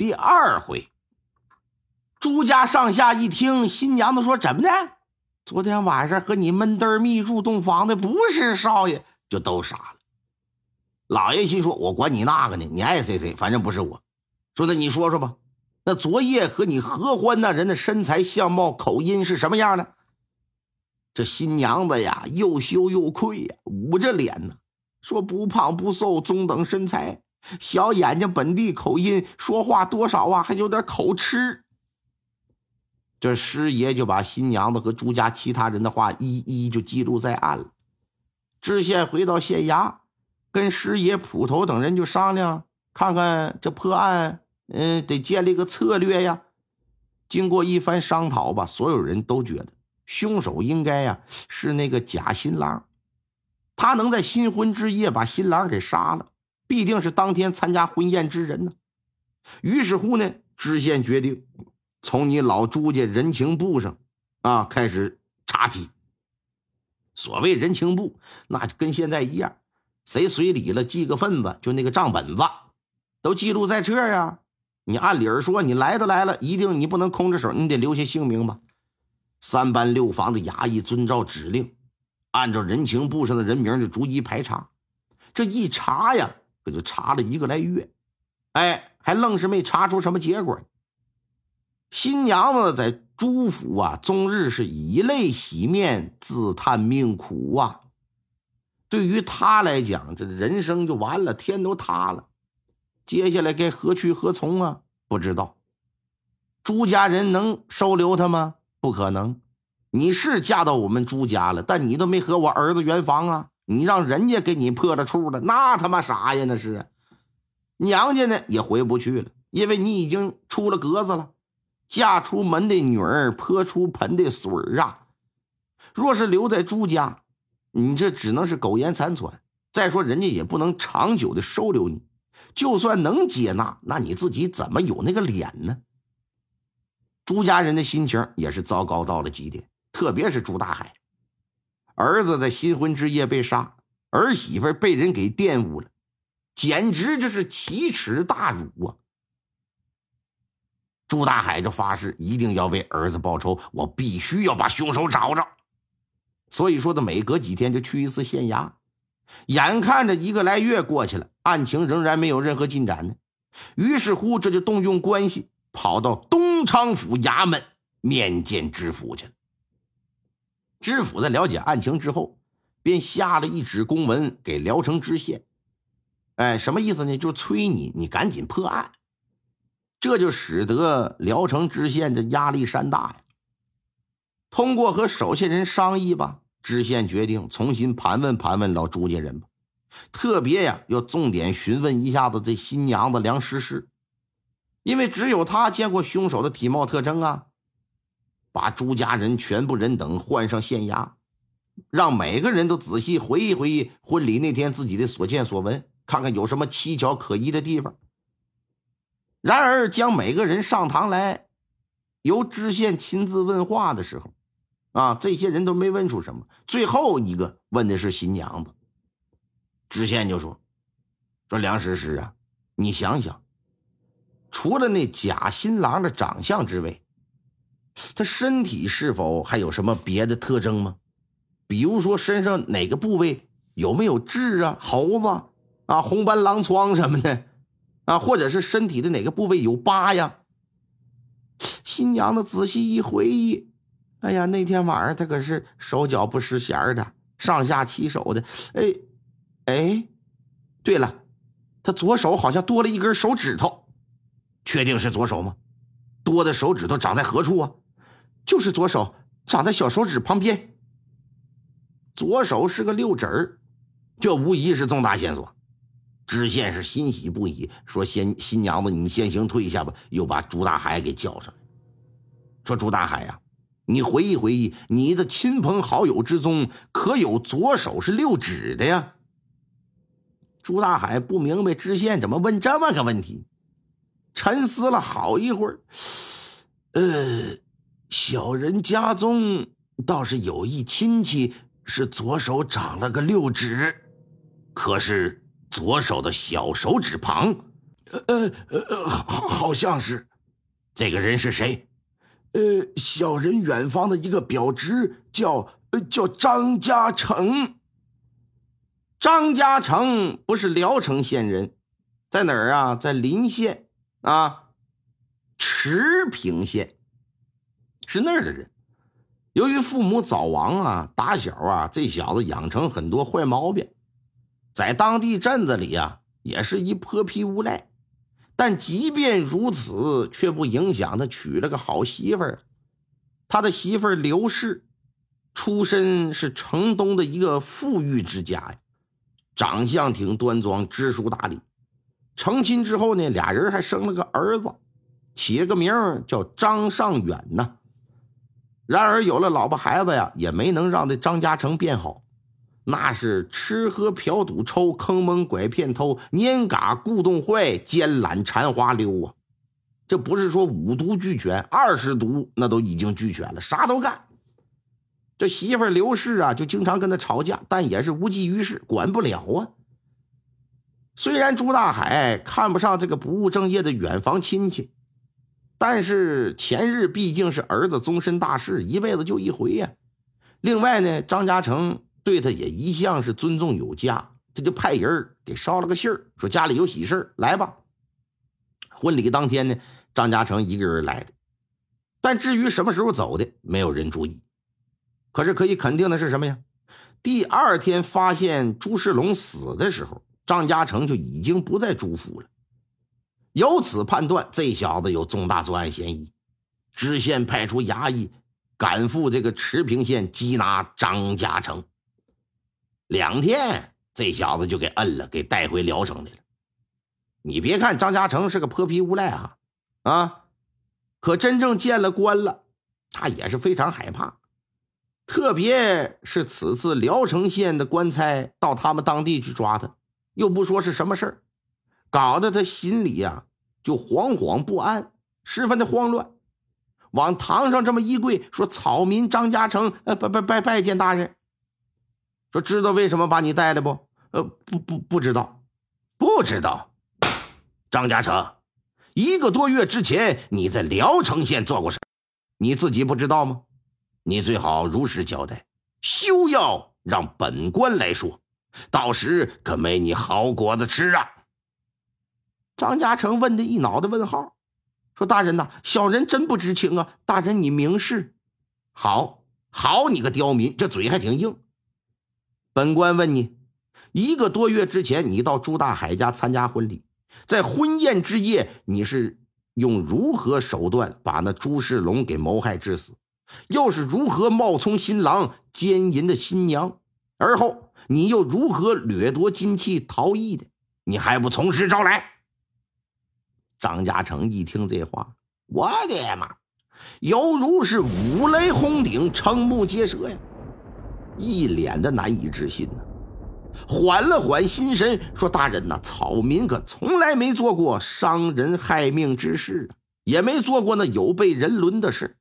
第二回，朱家上下一听，新娘子说：“怎么的？昨天晚上和你闷灯密入洞房的不是少爷？”就都傻了。老爷心说：“我管你那个呢，你爱谁谁，反正不是我。”说的你说说吧，那昨夜和你合欢那人的身材、相貌、口音是什么样的？这新娘子呀，又羞又愧呀，捂着脸呢，说：“不胖不瘦，中等身材。”小眼睛，本地口音，说话多少啊，还有点口吃。这师爷就把新娘子和朱家其他人的话一一就记录在案了。知县回到县衙，跟师爷、捕头等人就商量，看看这破案，嗯，得建立个策略呀。经过一番商讨吧，所有人都觉得凶手应该呀是那个假新郎，他能在新婚之夜把新郎给杀了。必定是当天参加婚宴之人呢。于是乎呢，知县决定从你老朱家人情簿上啊开始查起。所谓人情簿，那跟现在一样，谁随礼了记个份子，就那个账本子都记录在册呀。你按理儿说，你来都来了，一定你不能空着手，你得留下姓名吧。三班六房的衙役遵照指令，按照人情簿上的人名就逐一排查。这一查呀。就查了一个来月，哎，还愣是没查出什么结果。新娘子在朱府啊，终日是以泪洗面，自叹命苦啊。对于她来讲，这人生就完了，天都塌了。接下来该何去何从啊？不知道。朱家人能收留她吗？不可能。你是嫁到我们朱家了，但你都没和我儿子圆房啊。你让人家给你破了处了，那他妈啥呀？那是娘家呢也回不去了，因为你已经出了格子了。嫁出门的女儿泼出盆的水儿啊！若是留在朱家，你这只能是苟延残喘。再说人家也不能长久的收留你，就算能接纳，那你自己怎么有那个脸呢？朱家人的心情也是糟糕到了极点，特别是朱大海。儿子在新婚之夜被杀，儿媳妇被人给玷污了，简直这是奇耻大辱啊！朱大海就发誓一定要为儿子报仇，我必须要把凶手找着。所以说，他每隔几天就去一次县衙。眼看着一个来月过去了，案情仍然没有任何进展呢。于是乎，这就动用关系跑到东昌府衙门面见知府去了。知府在了解案情之后，便下了一纸公文给聊城知县。哎，什么意思呢？就催你，你赶紧破案。这就使得聊城知县这压力山大呀。通过和手下人商议吧，知县决定重新盘问盘问老朱家人吧。特别呀，要重点询问一下子这新娘子梁诗诗，因为只有她见过凶手的体貌特征啊。把朱家人全部人等换上县衙，让每个人都仔细回忆回忆婚礼那天自己的所见所闻，看看有什么蹊跷可疑的地方。然而，将每个人上堂来，由知县亲自问话的时候，啊，这些人都没问出什么。最后一个问的是新娘子，知县就说：“说梁诗诗啊，你想想，除了那假新郎的长相之外。”他身体是否还有什么别的特征吗？比如说身上哪个部位有没有痣啊、猴子啊、红斑狼疮什么的啊，或者是身体的哪个部位有疤呀？新娘子仔细一回忆，哎呀，那天晚上她可是手脚不失闲的，上下其手的。哎，哎，对了，她左手好像多了一根手指头，确定是左手吗？多的手指头长在何处啊？就是左手长在小手指旁边。左手是个六指儿，这无疑是重大线索。知县是欣喜不已，说：“先新娘子，你先行退下吧。”又把朱大海给叫上来，说：“朱大海呀，你回忆回忆，你的亲朋好友之中，可有左手是六指的呀？”朱大海不明白知县怎么问这么个问题，沉思了好一会儿，呃，小人家中倒是有一亲戚是左手长了个六指，可是。左手的小手指旁，呃呃呃，好，好像是，这个人是谁？呃，小人远方的一个表侄，叫叫张家成。张家成不是聊城县人，在哪儿啊？在临县啊，池平县，是那儿的人。由于父母早亡啊，打小啊，这小子养成很多坏毛病。在当地镇子里啊，也是一泼皮无赖，但即便如此，却不影响他娶了个好媳妇儿。他的媳妇儿刘氏，出身是城东的一个富裕之家呀，长相挺端庄，知书达理。成亲之后呢，俩人还生了个儿子，起了个名叫张尚远呢。然而有了老婆孩子呀，也没能让这张家成变好。那是吃喝嫖赌抽，坑蒙拐骗偷，拈嘎故动坏，奸懒馋滑溜啊！这不是说五毒俱全，二十毒那都已经俱全了，啥都干。这媳妇刘氏啊，就经常跟他吵架，但也是无济于事，管不了啊。虽然朱大海看不上这个不务正业的远房亲戚，但是前日毕竟是儿子终身大事，一辈子就一回呀。另外呢，张家成。对他也一向是尊重有加，这就派人给捎了个信儿，说家里有喜事来吧。婚礼当天呢，张家成一个人来的，但至于什么时候走的，没有人注意。可是可以肯定的是什么呀？第二天发现朱世龙死的时候，张家成就已经不在朱府了。由此判断，这小子有重大作案嫌疑。知县派出衙役赶赴这个池平县缉拿张家成。两天，这小子就给摁了，给带回聊城来了。你别看张家成是个泼皮无赖啊，啊，可真正见了官了，他也是非常害怕。特别是此次聊城县的官差到他们当地去抓他，又不说是什么事儿，搞得他心里呀就惶惶不安，十分的慌乱。往堂上这么一跪，说：“草民张家成，呃，拜拜拜拜见大人。”说知道为什么把你带来不？呃，不不不知道，不知道。张家成，一个多月之前你在聊城县做过什你自己不知道吗？你最好如实交代，休要让本官来说，到时可没你好果子吃啊！张家成问的一脑袋问号，说：“大人呐，小人真不知情啊！大人你明示。好，好你个刁民，这嘴还挺硬。”本官问你，一个多月之前，你到朱大海家参加婚礼，在婚宴之夜，你是用如何手段把那朱世龙给谋害致死？又是如何冒充新郎奸淫的新娘？而后你又如何掠夺金器逃逸的？你还不从实招来？张家成一听这话，我的妈，犹如是五雷轰顶，瞠目结舌呀！一脸的难以置信呢，缓了缓心神，说：“大人呐，草民可从来没做过伤人害命之事啊，也没做过那有悖人伦的事，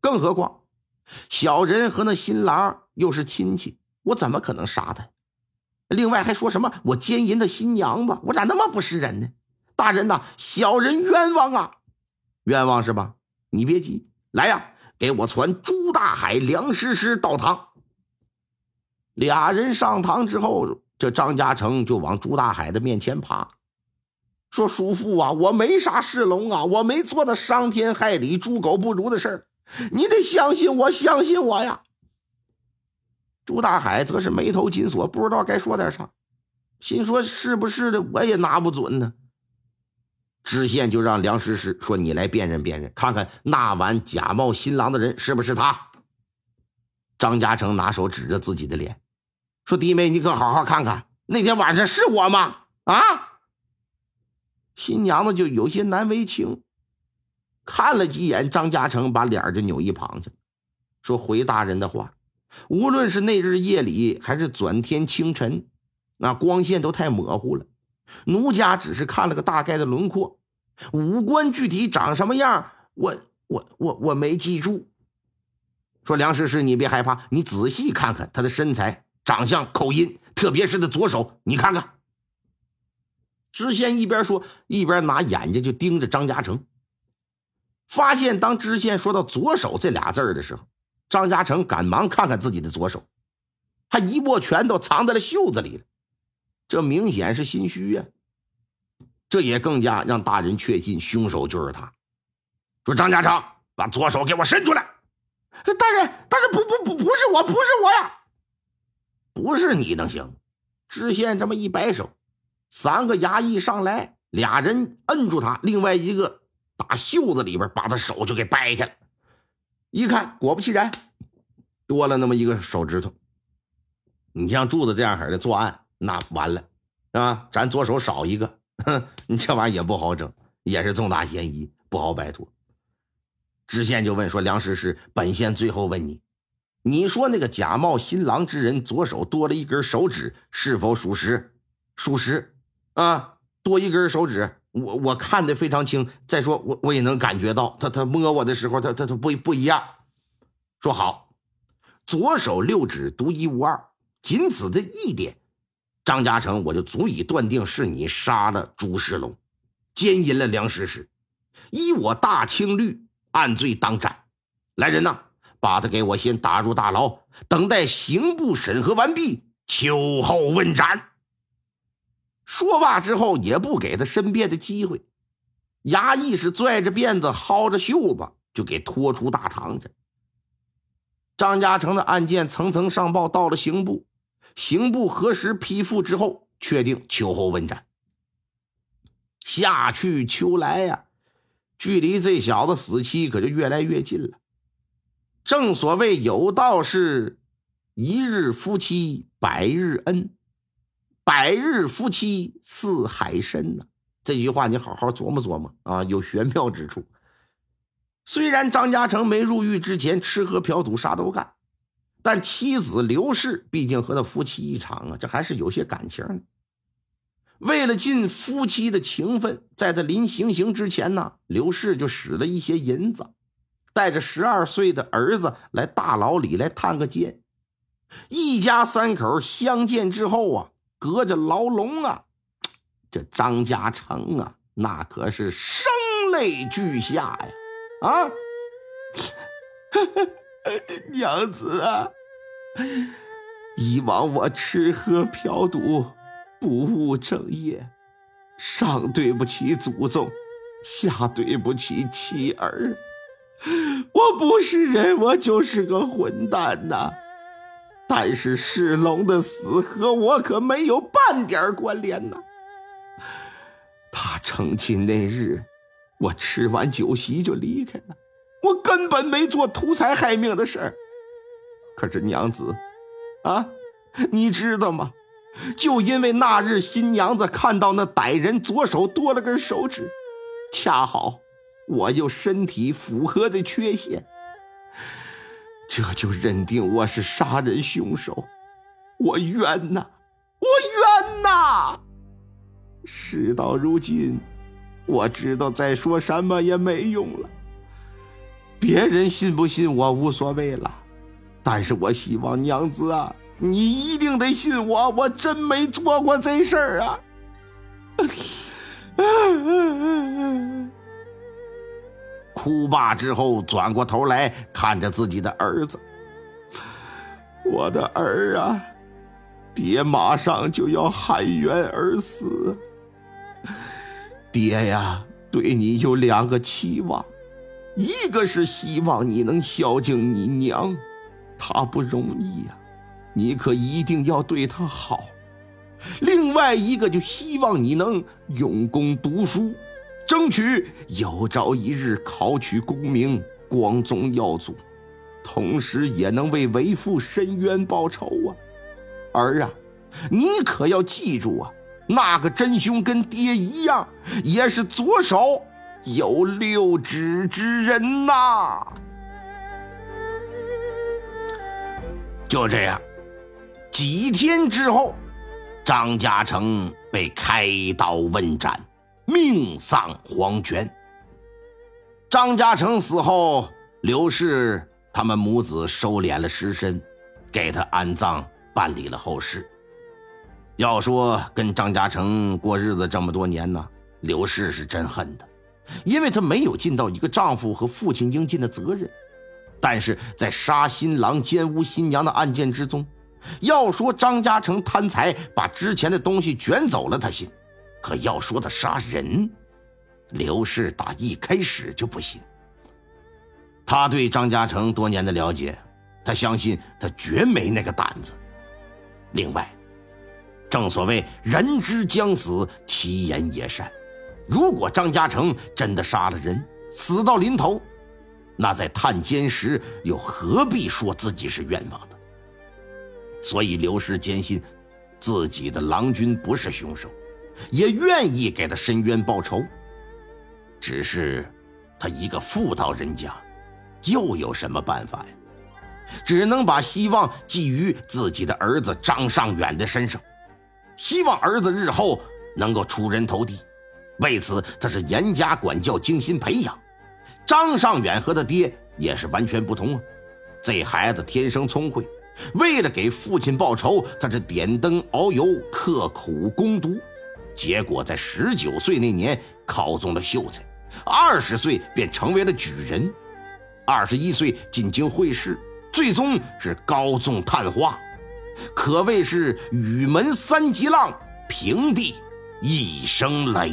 更何况小人和那新郎又是亲戚，我怎么可能杀他？另外还说什么我奸淫的新娘子，我咋那么不是人呢？大人呐，小人冤枉啊，冤枉是吧？你别急，来呀，给我传朱大海、梁诗诗到堂。”俩人上堂之后，这张家成就往朱大海的面前爬，说：“叔父啊，我没杀世龙啊，我没做那伤天害理、猪狗不如的事儿，你得相信我，相信我呀。”朱大海则是眉头紧锁，不知道该说点啥，心说：“是不是的，我也拿不准呢。”知县就让梁诗诗说：“你来辨认辨认，看看那晚假冒新郎的人是不是他。”张家成拿手指着自己的脸。说弟妹，你可好好看看，那天晚上是我吗？啊？新娘子就有些难为情，看了几眼张家成，把脸就扭一旁去，说：“回大人的话，无论是那日夜里，还是转天清晨，那光线都太模糊了，奴家只是看了个大概的轮廓，五官具体长什么样，我我我我没记住。”说：“梁师师，你别害怕，你仔细看看他的身材、长相、口音，特别是他左手，你看看。”知县一边说，一边拿眼睛就盯着张家成。发现当知县说到“左手”这俩字的时候，张家成赶忙看看自己的左手，他一握拳头藏在了袖子里了，这明显是心虚呀。这也更加让大人确信凶手就是他。说：“张家成，把左手给我伸出来。”大人，大人，不不不，不是我，不是我呀，不是你能行？知县这么一摆手。三个衙役上来，俩人摁住他，另外一个打袖子里边把他手就给掰开了。一看，果不其然，多了那么一个手指头。你像柱子这样式的作案，那完了啊！咱左手少一个，哼，你这玩意也不好整，也是重大嫌疑，不好摆脱。知县就问说：“梁师师，本县最后问你，你说那个假冒新郎之人左手多了一根手指，是否属实？属实。”啊，多一根手指，我我看的非常清。再说，我我也能感觉到，他他摸我的时候，他他他不不一样。说好，左手六指独一无二，仅此这一点，张家成我就足以断定是你杀了朱世龙，奸淫了梁师师，依我大清律，按罪当斩。来人呐，把他给我先打入大牢，等待刑部审核完毕，秋后问斩。说罢之后，也不给他申辩的机会，衙役是拽着辫子，薅着袖子，就给拖出大堂去。张家成的案件层层上报到了刑部，刑部核实批复之后，确定秋后问斩。夏去秋来呀，距离这小子死期可就越来越近了。正所谓有道是：“一日夫妻百日恩。”百日夫妻似海深呐，这句话你好好琢磨琢磨啊，有玄妙之处。虽然张家成没入狱之前吃喝嫖赌啥都干，但妻子刘氏毕竟和他夫妻一场啊，这还是有些感情的。为了尽夫妻的情分，在他临行刑之前呢，刘氏就使了一些银子，带着十二岁的儿子来大牢里来探个监。一家三口相见之后啊。隔着牢笼啊，这张家成啊，那可是声泪俱下呀！啊，娘子啊，以往我吃喝嫖赌，不务正业，上对不起祖宗，下对不起妻儿。我不是人，我就是个混蛋呐！但是世龙的死和我可没有半点关联呐。他成亲那日，我吃完酒席就离开了，我根本没做图财害命的事儿。可是娘子，啊，你知道吗？就因为那日新娘子看到那歹人左手多了根手指，恰好我又身体符合的缺陷。这就认定我是杀人凶手，我冤呐，我冤呐！事到如今，我知道再说什么也没用了。别人信不信我无所谓了，但是我希望娘子啊，你一定得信我，我真没做过这事儿啊！哭罢之后，转过头来看着自己的儿子：“我的儿啊，爹马上就要含冤而死。爹呀，对你有两个期望，一个是希望你能孝敬你娘，她不容易呀，你可一定要对她好；另外一个就希望你能用功读书。”争取有朝一日考取功名，光宗耀祖，同时也能为为父伸冤报仇啊！儿啊，你可要记住啊，那个真凶跟爹一样，也是左手有六指之人呐。就这样，几天之后，张家成被开刀问斩，命丧黄泉。张家成死后，刘氏他们母子收敛了尸身，给他安葬，办理了后事。要说跟张家成过日子这么多年呢，刘氏是真恨他，因为他没有尽到一个丈夫和父亲应尽的责任。但是在杀新郎、奸污新娘的案件之中，要说张家成贪财把之前的东西卷走了，他信；可要说他杀人，刘氏打一开始就不信。他对张家成多年的了解，他相信他绝没那个胆子。另外，正所谓人之将死，其言也善。如果张家成真的杀了人，死到临头，那在探监时又何必说自己是冤枉的？所以刘氏坚信自己的郎君不是凶手，也愿意给他伸冤报仇。只是他一个妇道人家，又有什么办法呀？只能把希望寄于自己的儿子张尚远的身上，希望儿子日后能够出人头地。为此，他是严加管教，精心培养。张尚远和他爹也是完全不同啊！这孩子天生聪慧，为了给父亲报仇，他是点灯熬油，刻苦攻读，结果在十九岁那年考中了秀才，二十岁便成为了举人，二十一岁进京会试，最终是高中探花，可谓是雨门三级浪，平地一声雷。